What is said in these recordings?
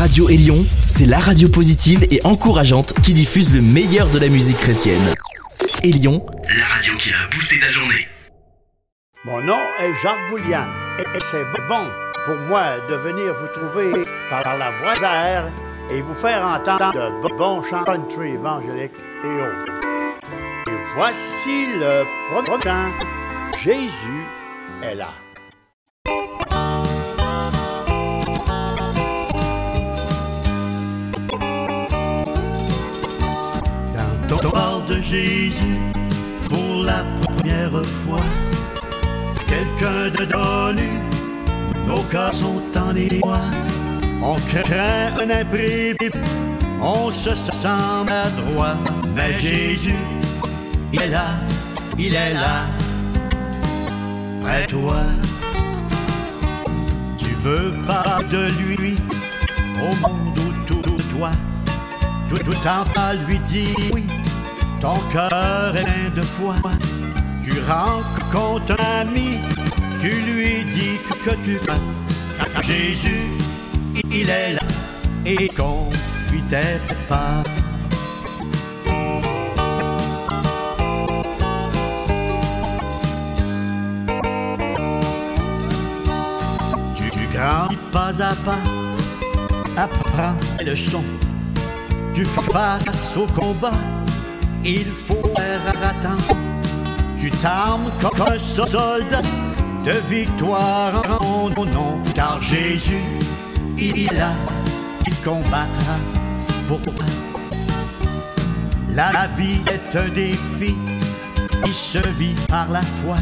Radio Élion, c'est la radio positive et encourageante qui diffuse le meilleur de la musique chrétienne. Élion, la radio qui a boosté ta journée. Mon nom est Jacques Boulian et c'est bon pour moi de venir vous trouver par la voie air et vous faire entendre de bons chants country évangéliques et autres. Et voici le prochain. Jésus est là. Quand de Jésus pour la première fois, quelqu'un de donné, nos cœurs sont en émoi. On craint un imprévu, on se sent adroit, mais Jésus, il est là, il est là, près de toi. Tu veux pas de lui au monde autour de toi, tout, tout en pas lui dire oui, ton cœur est plein de foi. Tu rencontres un ami, tu lui dis que tu vas. Jésus, il est là et qu'on lui t'aide pas. Tu grandis pas à pas, apprends les leçons. Tu face au combat, il faut faire attention. Tu t'armes comme un soldat de victoire en ton nom, car Jésus, il est là, il combattra pour toi. La vie est un défi qui se vit par la foi.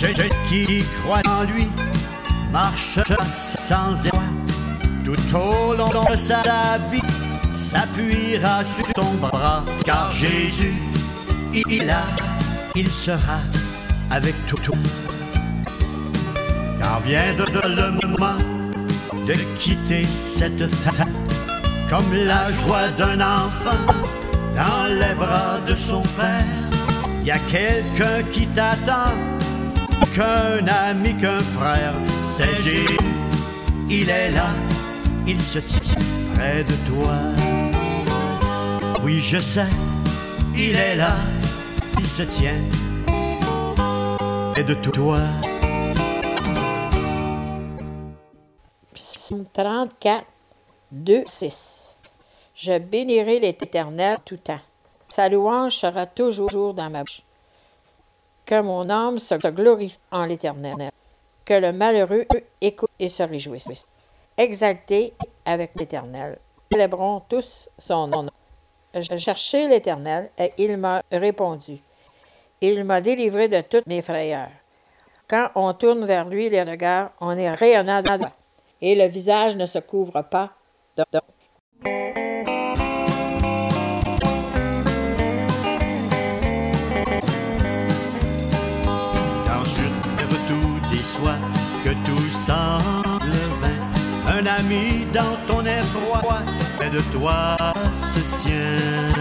Celui qui croit en lui marche sans effort. Tout au long de sa vie s'appuiera sur ton bras, car Jésus, il là, il sera avec tout. Quand vient de, le moment de quitter cette terre, comme la joie d'un enfant dans les bras de son père, il y a quelqu'un qui t'attend, qu'un ami, qu'un frère, c'est Jésus, il est là, il se tient près de toi. Oui, je sais, il est là, il se tient près de toi. Psaume 34, 2, 6. Je bénirai l'Éternel tout temps. Sa louange sera toujours dans ma bouche. Que mon âme se glorifie en l'Éternel. Que le malheureux écoute et se réjouisse. Exalté avec l'Éternel. Célébrons tous son nom. Je cherchai l'Éternel et il m'a répondu. Il m'a délivré de toutes mes frayeurs. Quand on tourne vers lui les regards, on est rayonnant et le visage ne se couvre pas de que tout semble vain, un ami dans ton effroi, près de toi se tient.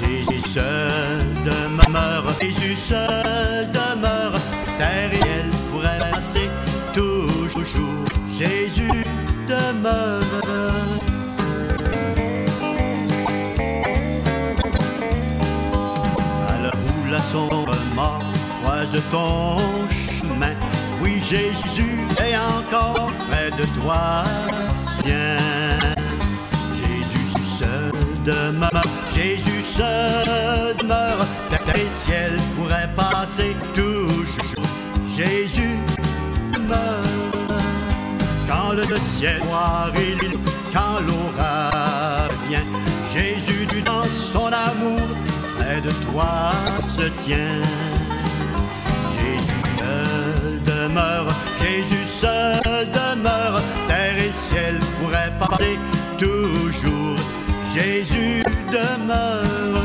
Jésus demeure, Jésus seul demeure, terre et elle pourrait passer toujours. Jésus demeure. Où la sombre mort croise ton chemin, oui Jésus est encore près de toi, viens. Jésus seul demeure, Jésus seul demeure, terre et ciel pourraient passer toujours. Jésus demeure. Quand le ciel noir l'île, quand l'orage vient, Jésus du dans son amour, près de toi se tient. Jésus demeure, Jésus seul demeure, terre et ciel pourraient passer toujours. Jésus demeure.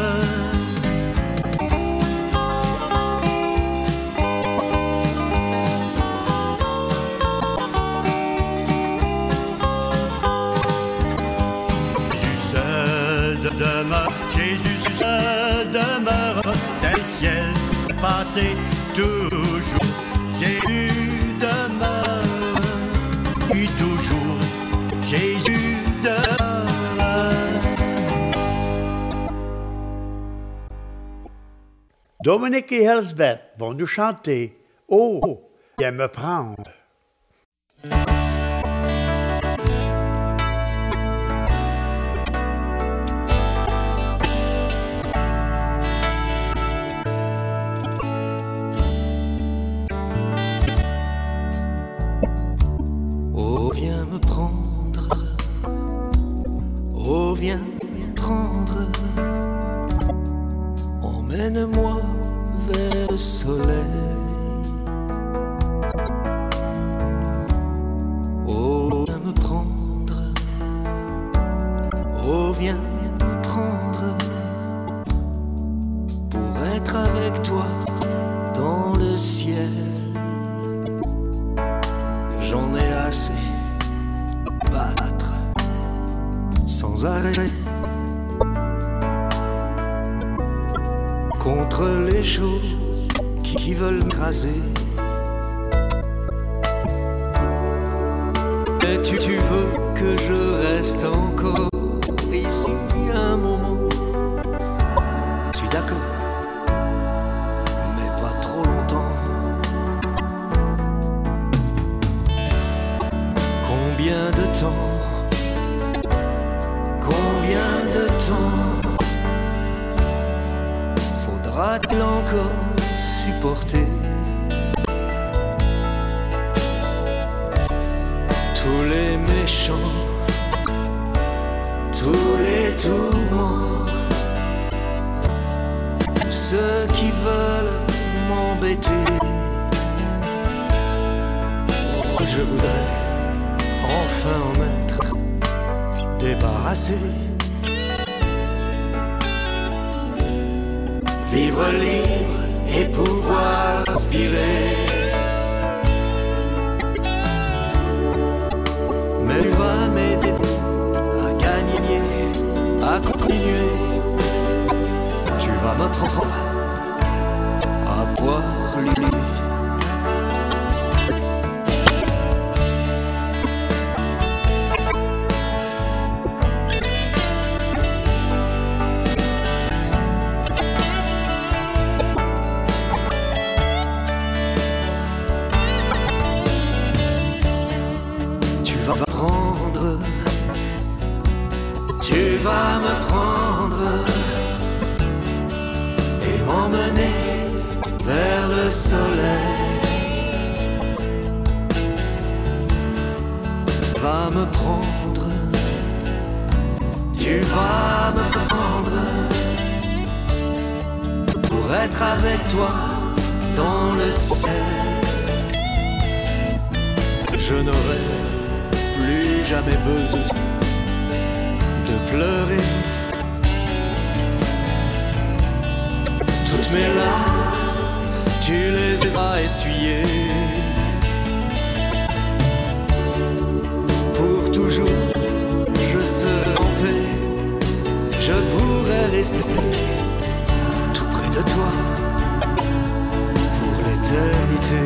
Jésus seul demeure, Jésus seul demeure, tel ciel passé toujours. Dominique et Elsbeth vont nous chanter Oh, viens me prendre. Oh, viens me prendre. Oh, viens le soleil. Oh, viens me prendre. Oh, viens me prendre. Pour être avec toi dans le ciel. J'en ai assez battre sans arrêt contre les choses qui veulent m'écraser. Mais tu, tu veux que je reste encore ici un moment. Tous les méchants Tous les tourments Tous ceux qui veulent m'embêter Je voudrais enfin en être débarrassé. Vivre libre et pouvoir inspirer. Tu vas m'aider à gagner, à continuer. Tu vas m'apprendre à boire l'huile. Pour toujours, je serai en paix. Je pourrai rester tout près de toi pour l'éternité.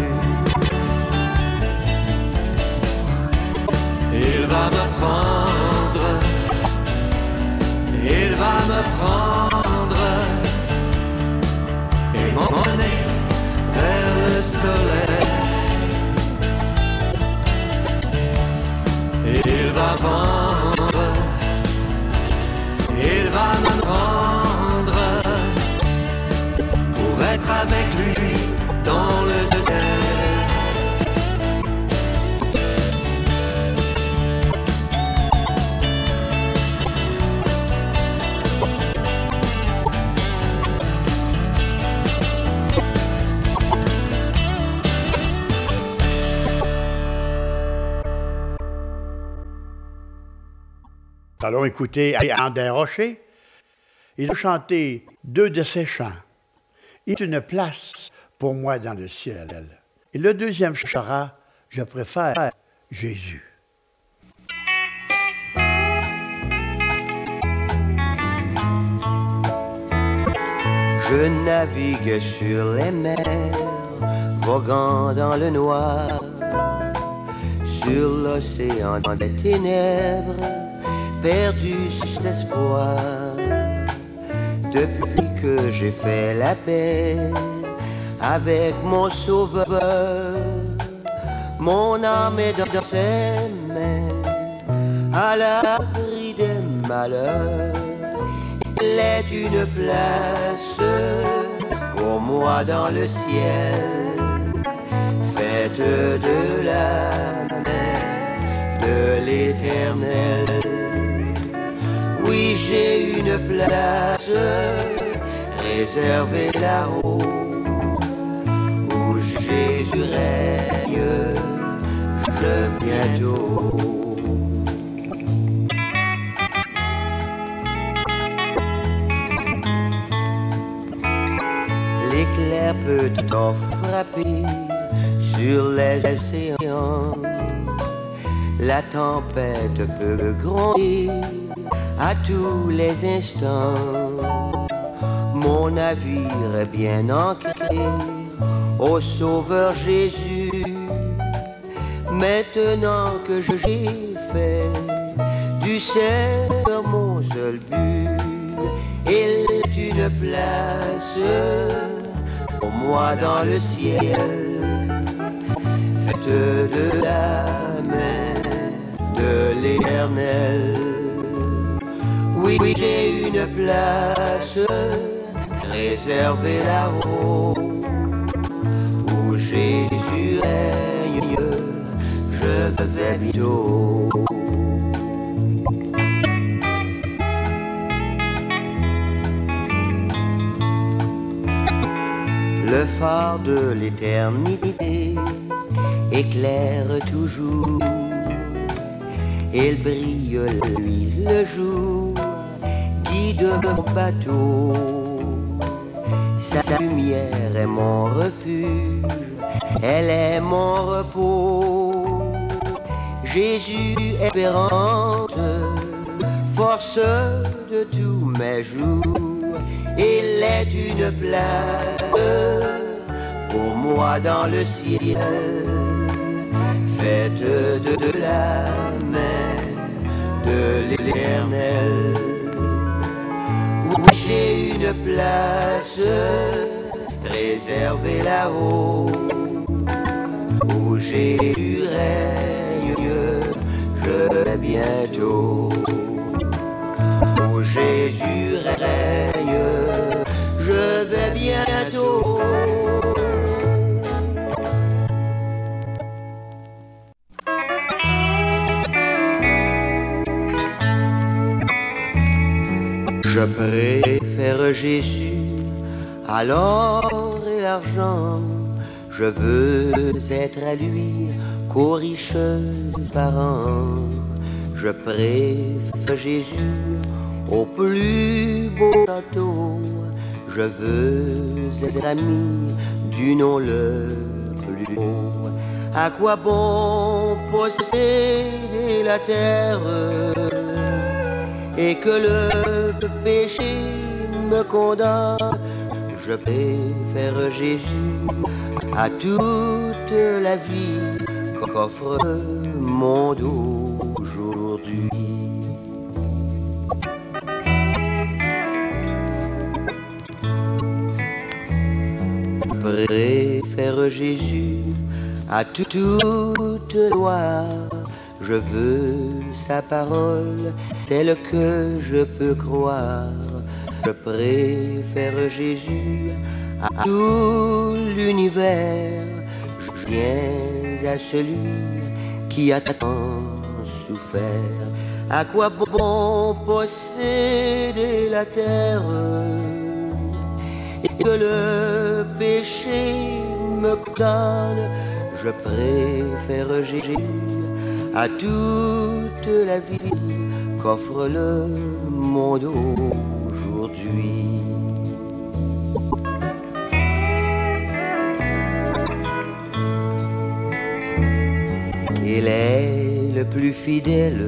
Il va me prendre, il va me prendre et m'emmener le soleil. Il va prendre, il va me prendre pour être avec lui dans Allons écouter André Rocher. Il a chanté deux de ses chants. Il est une place pour moi dans le ciel. Et le deuxième chara, je préfère Jésus. Je navigue sur les mers, voguant dans le noir, sur l'océan des ténèbres, perdu sans espoir. depuis que j'ai fait la paix avec mon sauveur. Mon âme est dans ses mains, à l'abri des malheurs. Il est une place pour moi dans le ciel, faite de la main de l'éternel. Oui, j'ai une place réservée là-haut où Jésus règne, je bientôt. L'éclair peut t'en frapper sur les océans. La tempête peut grondir à tous les instants. Mon navire est bien ancré au Sauveur Jésus. Maintenant que j'ai fait du Seigneur mon seul but, il est une place pour moi dans le ciel, faite de la main de l'éternel. Une place réservée là-haut où Jésus règne. Je vais bientôt. Le phare de l'éternité éclaire toujours. Il brille la nuit, le jour, guide mon bateau. Sa lumière est mon refuge, elle est mon repos. Jésus, espérance, force de tous mes jours. Il est une place pour moi dans le ciel, faite de, de la main de l'éternel. J'ai une place réservée là-haut, où Jésus règne, je vais bientôt. Où Jésus règne, je vais bientôt. Je Jésus à l'or et l'argent. Je veux être à lui qu'aux riches parents. Je préfère Jésus au plus beau château. Je veux être ami du nom le plus beau. À quoi bon posséder la terre et que le péché condamne Je préfère Jésus à toute la vie qu'offre mon dos aujourd'hui. préfère Jésus à tout- toute loi. Je veux sa parole telle que je peux croire. Je préfère Jésus à tout l'univers. Je viens à celui qui a tant souffert. À quoi bon posséder la terre? Et que le péché me condamne, je préfère Jésus à toute la vie qu'offre le monde Il est le plus fidèle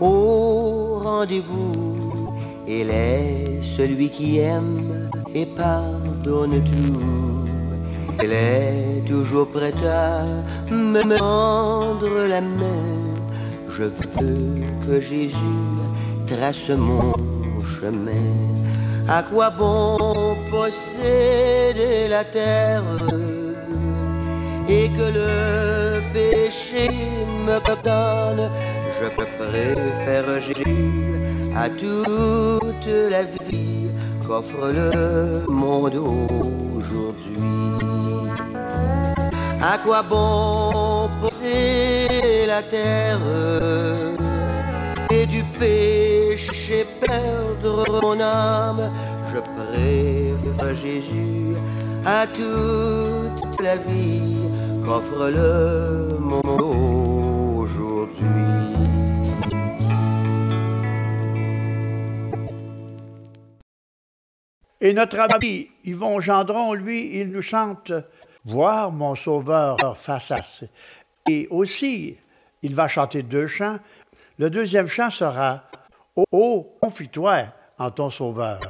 au rendez-vous. Il est celui qui aime et pardonne tout. Il est toujours prêt à me rendre la main. Je veux que Jésus trace mon chemin. À quoi bon posséder la terre et que le péché me condamne Je préfère Jésus à toute la vie qu'offre le monde aujourd'hui. À quoi bon posséder la terre et du péché perdre mon âme Je préfère Jésus à toute la vie qu'offre le monde aujourd'hui. Et notre ami Yvon Gendron, lui, il nous chante Voir mon sauveur face à. Et aussi, il va chanter deux chants. Le deuxième chant sera Oh, confie-toi en ton sauveur.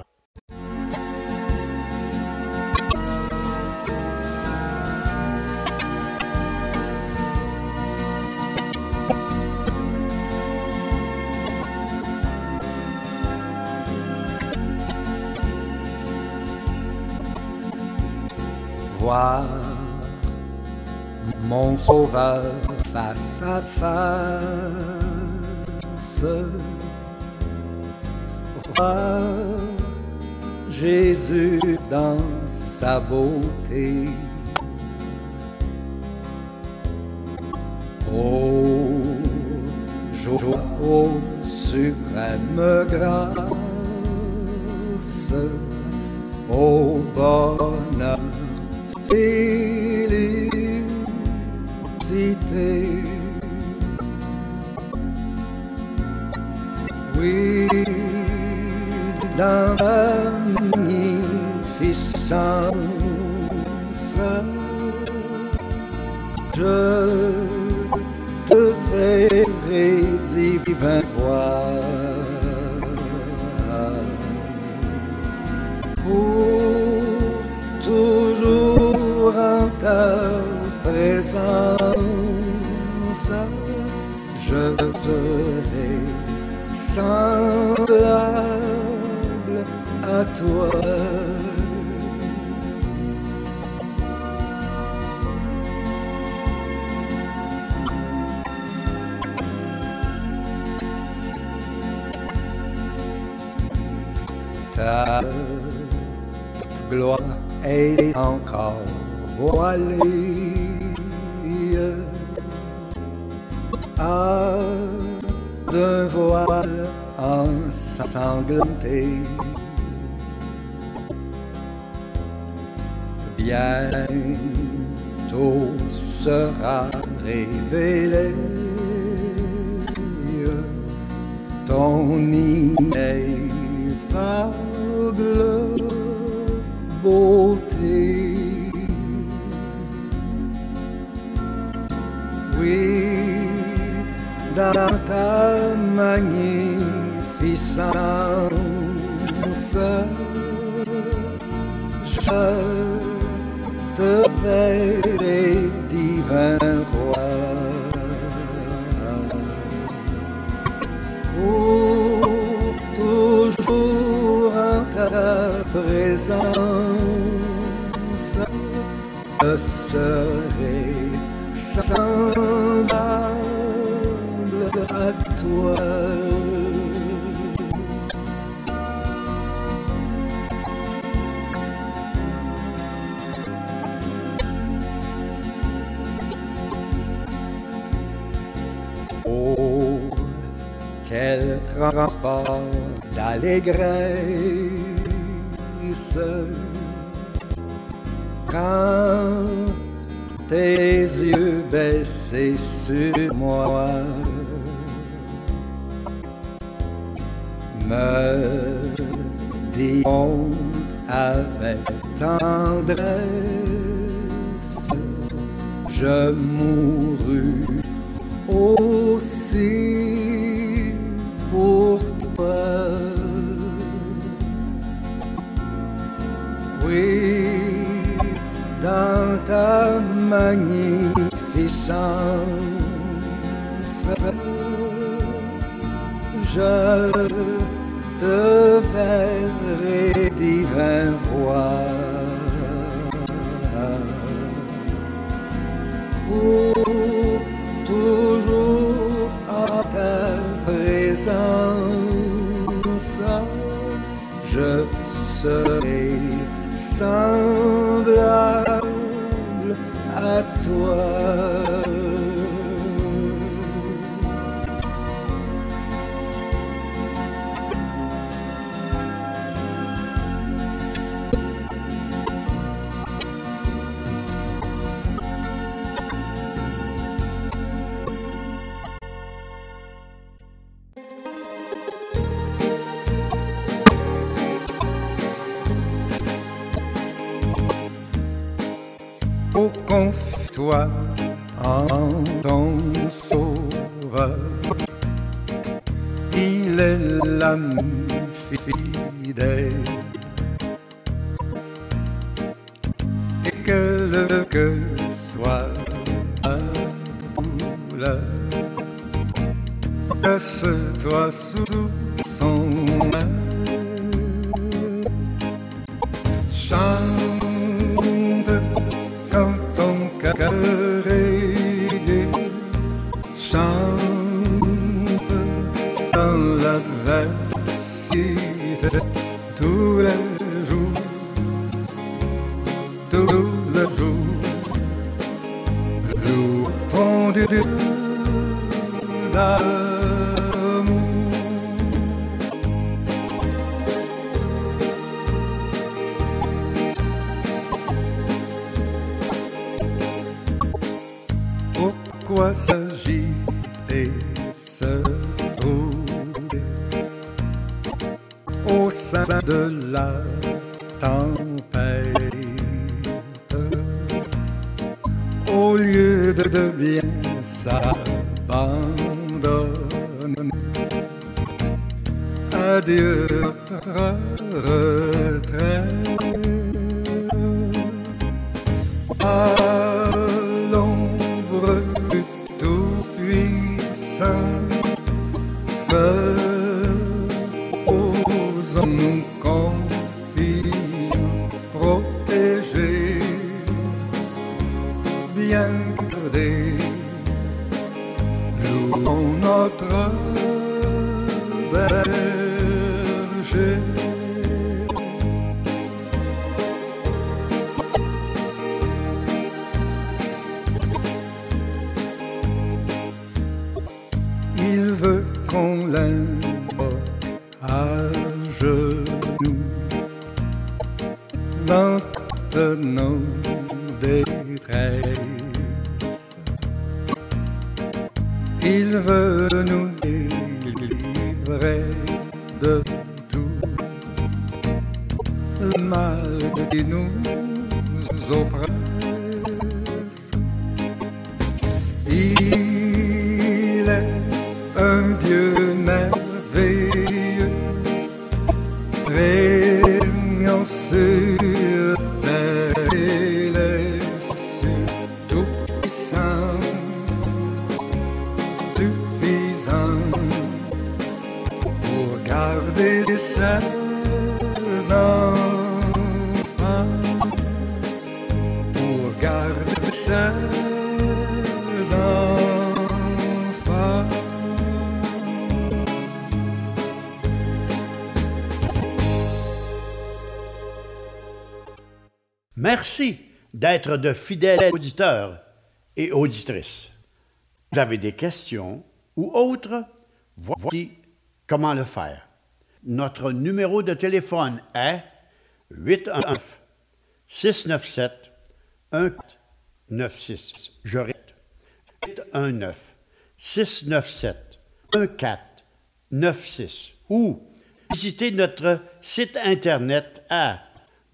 Voir mon sauveur face à face. Jésus dans sa beauté. Oh, jour, oh, suprême grâce, oh bonheur félicité. Oui, dans la magnificence, je te verrai divin roi. Pour toujours en ta présence, je serai semblable toi. Ta gloire est encore voilée à d'un voile ensanglanté. Bientôt sera révélé ton ineffable beauté. Oui, dans ta magnificence, je te verrai divin roi. Pour toujours en ta présence, je serai semblable à toi. Transport d'allégresse. Quand tes yeux baissés sur moi me diront avec tendresse je mourus aussi pour toi. Oui, dans ta magnificence, je te verrai divin roi. Présence, je serai semblable à toi. Il est l'ami fidèle. Et que le que soit la douleur, cache-toi sous son main. Chante tous les jours, tous les jours. Ton Dieu d'amour. Pourquoi s'agiter, de la tempête. Au lieu de, de bien s'abandonner Adieu notre gardés. Louons notre berger. Un Dieu d'être de fidèles auditeurs et auditrices. Vous avez des questions ou autres? Voici comment le faire. Notre numéro de téléphone est 819 697 1496. Je répète. 819 697 1496 ou visitez notre site internet à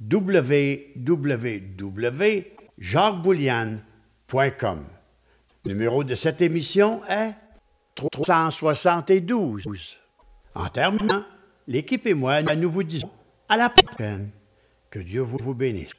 www.jacquesboulian.com. Numéro de cette émission est 372. En terminant, l'équipe et moi, nous vous disons à la prochaine. Que Dieu vous bénisse.